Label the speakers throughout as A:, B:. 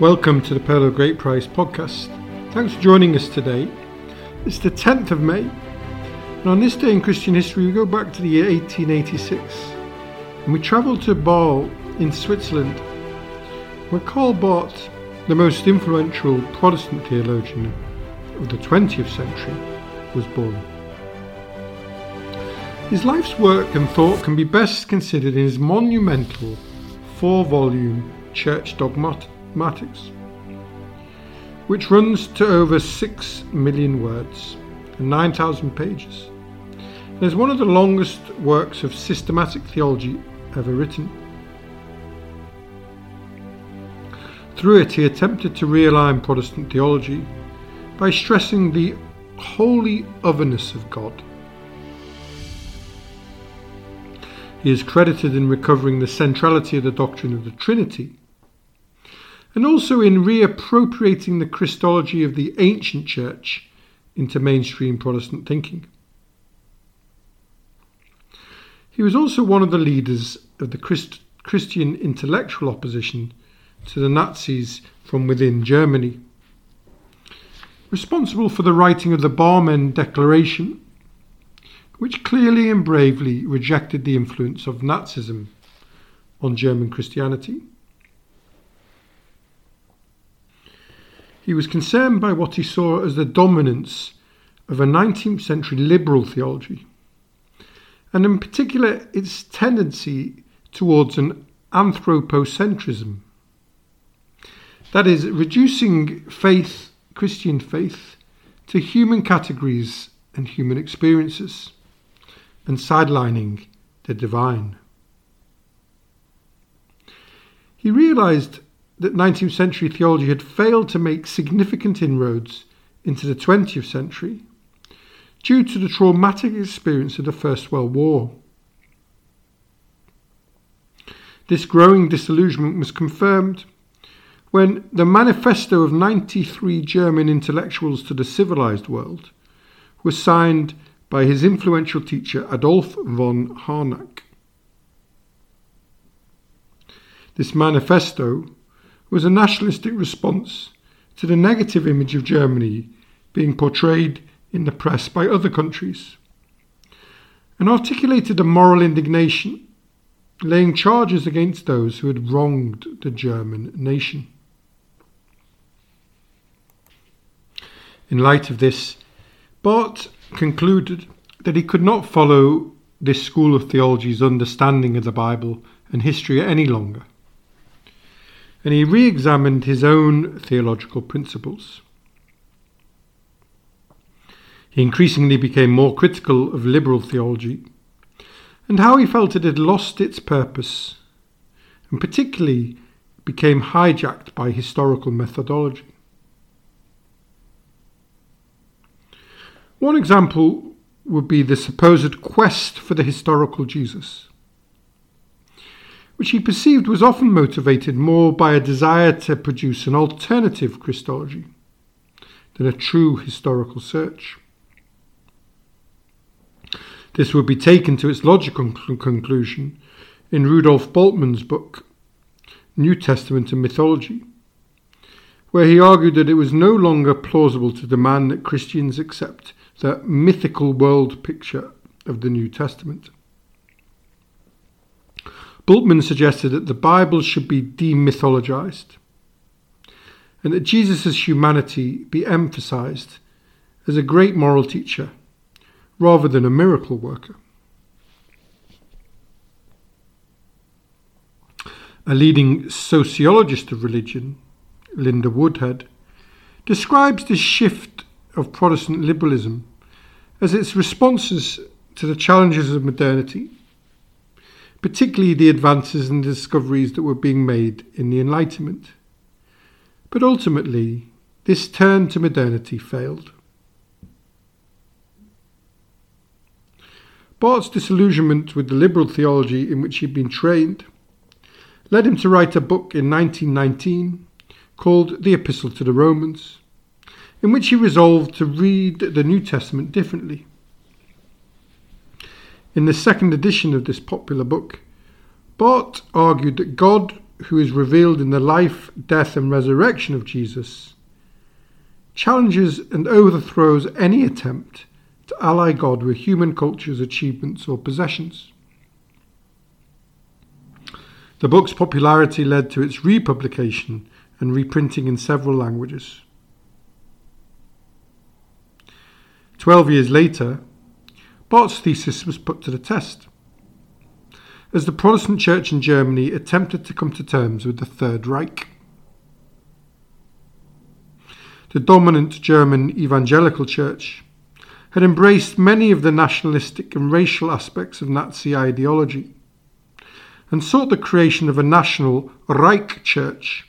A: Welcome to the Pearl of Great Price podcast. Thanks for joining us today. It's the 10th of May, and on this day in Christian history, we go back to the year 1886 and we travel to Basel in Switzerland, where Karl Barth, the most influential Protestant theologian of the 20th century, was born. His life's work and thought can be best considered in his monumental four volume Church Dogmatics, which runs to over 6 million words and 9,000 pages. It is one of the longest works of systematic theology ever written. Through it, he attempted to realign Protestant theology by stressing the holy otherness of God. He is credited in recovering the centrality of the doctrine of the Trinity, and also in reappropriating the Christology of the ancient church into mainstream Protestant thinking. He was also one of the leaders of the Christ- Christian intellectual opposition to the Nazis from within Germany. Responsible for the writing of the Barmen Declaration, which clearly and bravely rejected the influence of Nazism on German Christianity. He was concerned by what he saw as the dominance of a 19th century liberal theology, and in particular its tendency towards an anthropocentrism. That is, reducing faith, Christian faith, to human categories and human experiences, and sidelining the divine. He realized that 19th century theology had failed to make significant inroads into the 20th century due to the traumatic experience of the First World War. This growing disillusionment was confirmed when the manifesto of 93 German intellectuals to the civilized world was signed by his influential teacher Adolf von Harnack. This manifesto was a nationalistic response to the negative image of Germany being portrayed in the press by other countries, and articulated a moral indignation, laying charges against those who had wronged the German nation. In light of this, Barth concluded that he could not follow this school of theology's understanding of the Bible and history any longer and he re examined his own theological principles. He increasingly became more critical of liberal theology and how he felt it had lost its purpose, and particularly became hijacked by historical methodology. One example would be the supposed quest for the historical Jesus which he perceived was often motivated more by a desire to produce an alternative Christology than a true historical search. This would be taken to its logical conclusion in Rudolf Bultmann's book, New Testament and Mythology, where he argued that it was no longer plausible to demand that Christians accept the mythical world picture of the New Testament. Bultmann suggested that the Bible should be demythologized and that Jesus' humanity be emphasized as a great moral teacher rather than a miracle worker. A leading sociologist of religion, Linda Woodhead, describes this shift of Protestant liberalism as its responses to the challenges of modernity particularly the advances and discoveries that were being made in the Enlightenment. But ultimately, this turn to modernity failed. Barth's disillusionment with the liberal theology in which he had been trained led him to write a book in 1919 called The Epistle to the Romans, in which he resolved to read the New Testament differently. In the second edition of this popular book, Barth argued that God who is revealed in the life, death, and resurrection of Jesus, challenges and overthrows any attempt to ally God with human culture's achievements or possessions. The book's popularity led to its republication and reprinting in several languages. Twelve years later, Barth's thesis was put to the test as the Protestant Church in Germany attempted to come to terms with the Third Reich. The dominant German evangelical church had embraced many of the nationalistic and racial aspects of Nazi ideology and sought the creation of a national Reich Church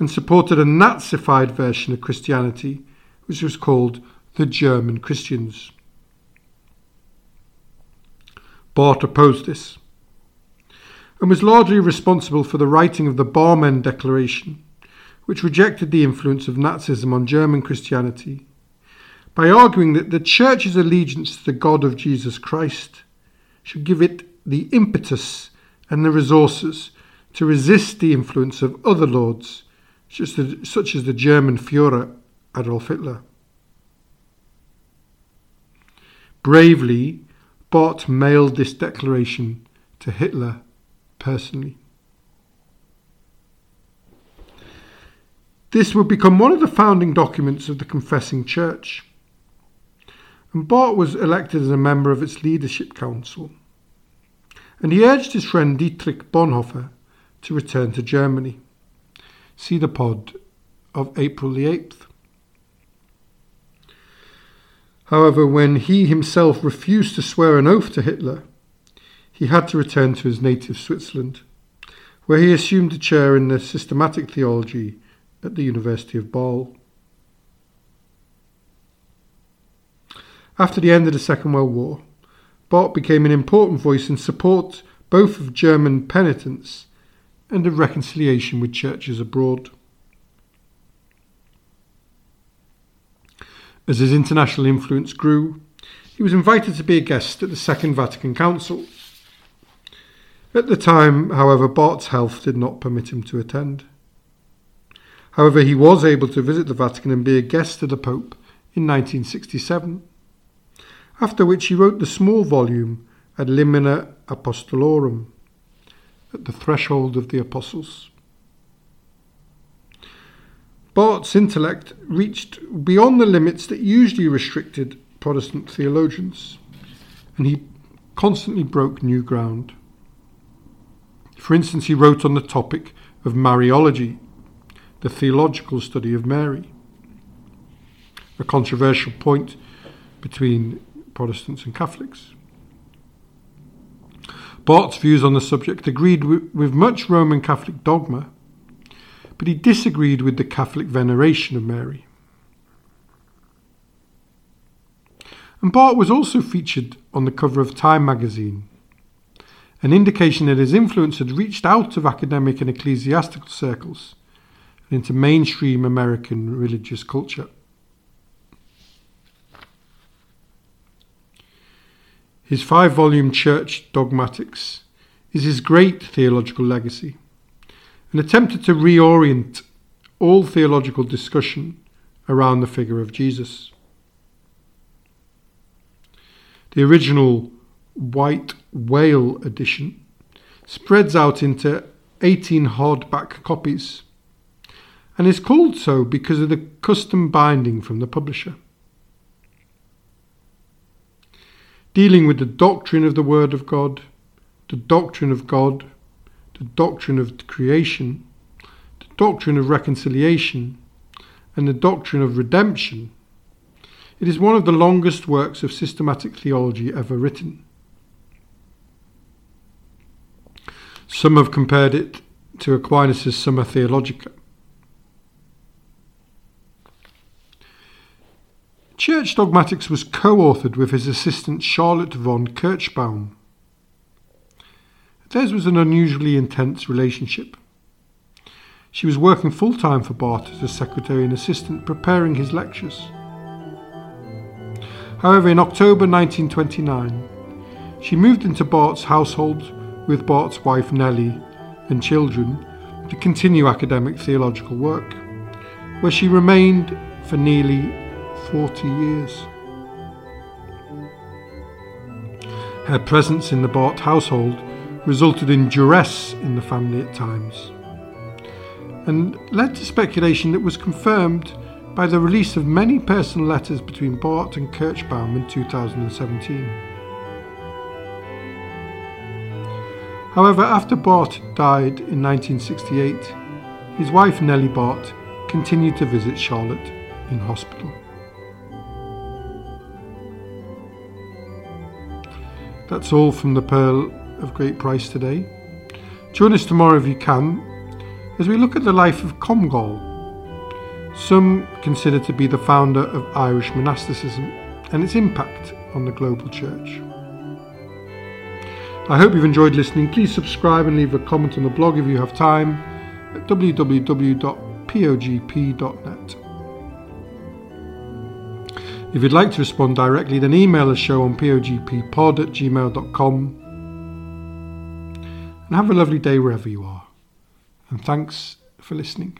A: and supported a Nazified version of Christianity, which was called the German Christians. Barth opposed this and was largely responsible for the writing of the Barmen Declaration, which rejected the influence of Nazism on German Christianity by arguing that the Church's allegiance to the God of Jesus Christ should give it the impetus and the resources to resist the influence of other lords, such as the German Fuhrer Adolf Hitler. Bravely, Barth mailed this declaration to Hitler personally. This would become one of the founding documents of the Confessing Church. And Barth was elected as a member of its leadership council. And he urged his friend Dietrich Bonhoeffer to return to Germany. See the pod of April the 8th. However, when he himself refused to swear an oath to Hitler, he had to return to his native Switzerland, where he assumed a chair in the systematic theology at the University of Basel. After the end of the Second World War, Barth became an important voice in support both of German penitence and of reconciliation with churches abroad. As his international influence grew, he was invited to be a guest at the Second Vatican Council at the time, however, Barth's health did not permit him to attend. However, he was able to visit the Vatican and be a guest of the Pope in 1967, after which he wrote the small volume Ad Limina Apostolorum, at the threshold of the apostles. Barth's intellect reached beyond the limits that usually restricted Protestant theologians, and he constantly broke new ground. For instance, he wrote on the topic of Mariology, the theological study of Mary, a controversial point between Protestants and Catholics. Barth's views on the subject agreed with much Roman Catholic dogma, but he disagreed with the Catholic veneration of Mary. And Barth was also featured on the cover of Time magazine an indication that his influence had reached out of academic and ecclesiastical circles and into mainstream American religious culture. His five volume Church Dogmatics is his great theological legacy and attempted to reorient all theological discussion around the figure of Jesus. The original white whale edition spreads out into 18 hardback copies and is called so because of the custom binding from the publisher. Dealing with the doctrine of the Word of God, the doctrine of God, the doctrine of creation, the doctrine of reconciliation, and the doctrine of redemption, it is one of the longest works of systematic theology ever written. Some have compared it to Aquinas' Summa Theologica. Church Dogmatics was co authored with his assistant Charlotte von Kirschbaum. Theirs was an unusually intense relationship. She was working full time for Barth as a secretary and assistant, preparing his lectures. However, in October 1929, she moved into Barth's household with Barth's wife Nellie and children to continue academic theological work, where she remained for nearly 40 years. Her presence in the Barth household resulted in duress in the family at times and led to speculation that was confirmed by the release of many personal letters between Barth and Kirschbaum in 2017. However, after Barth died in 1968, his wife Nellie Barth continued to visit Charlotte in hospital. That's all from the Pearl of Great Price today. Join us tomorrow if you can as we look at the life of Comgall, some consider to be the founder of Irish monasticism and its impact on the global church. I hope you've enjoyed listening. Please subscribe and leave a comment on the blog if you have time at www.pogp.net. If you'd like to respond directly, then email the show on pogppod at gmail.com. And have a lovely day wherever you are. And thanks for listening.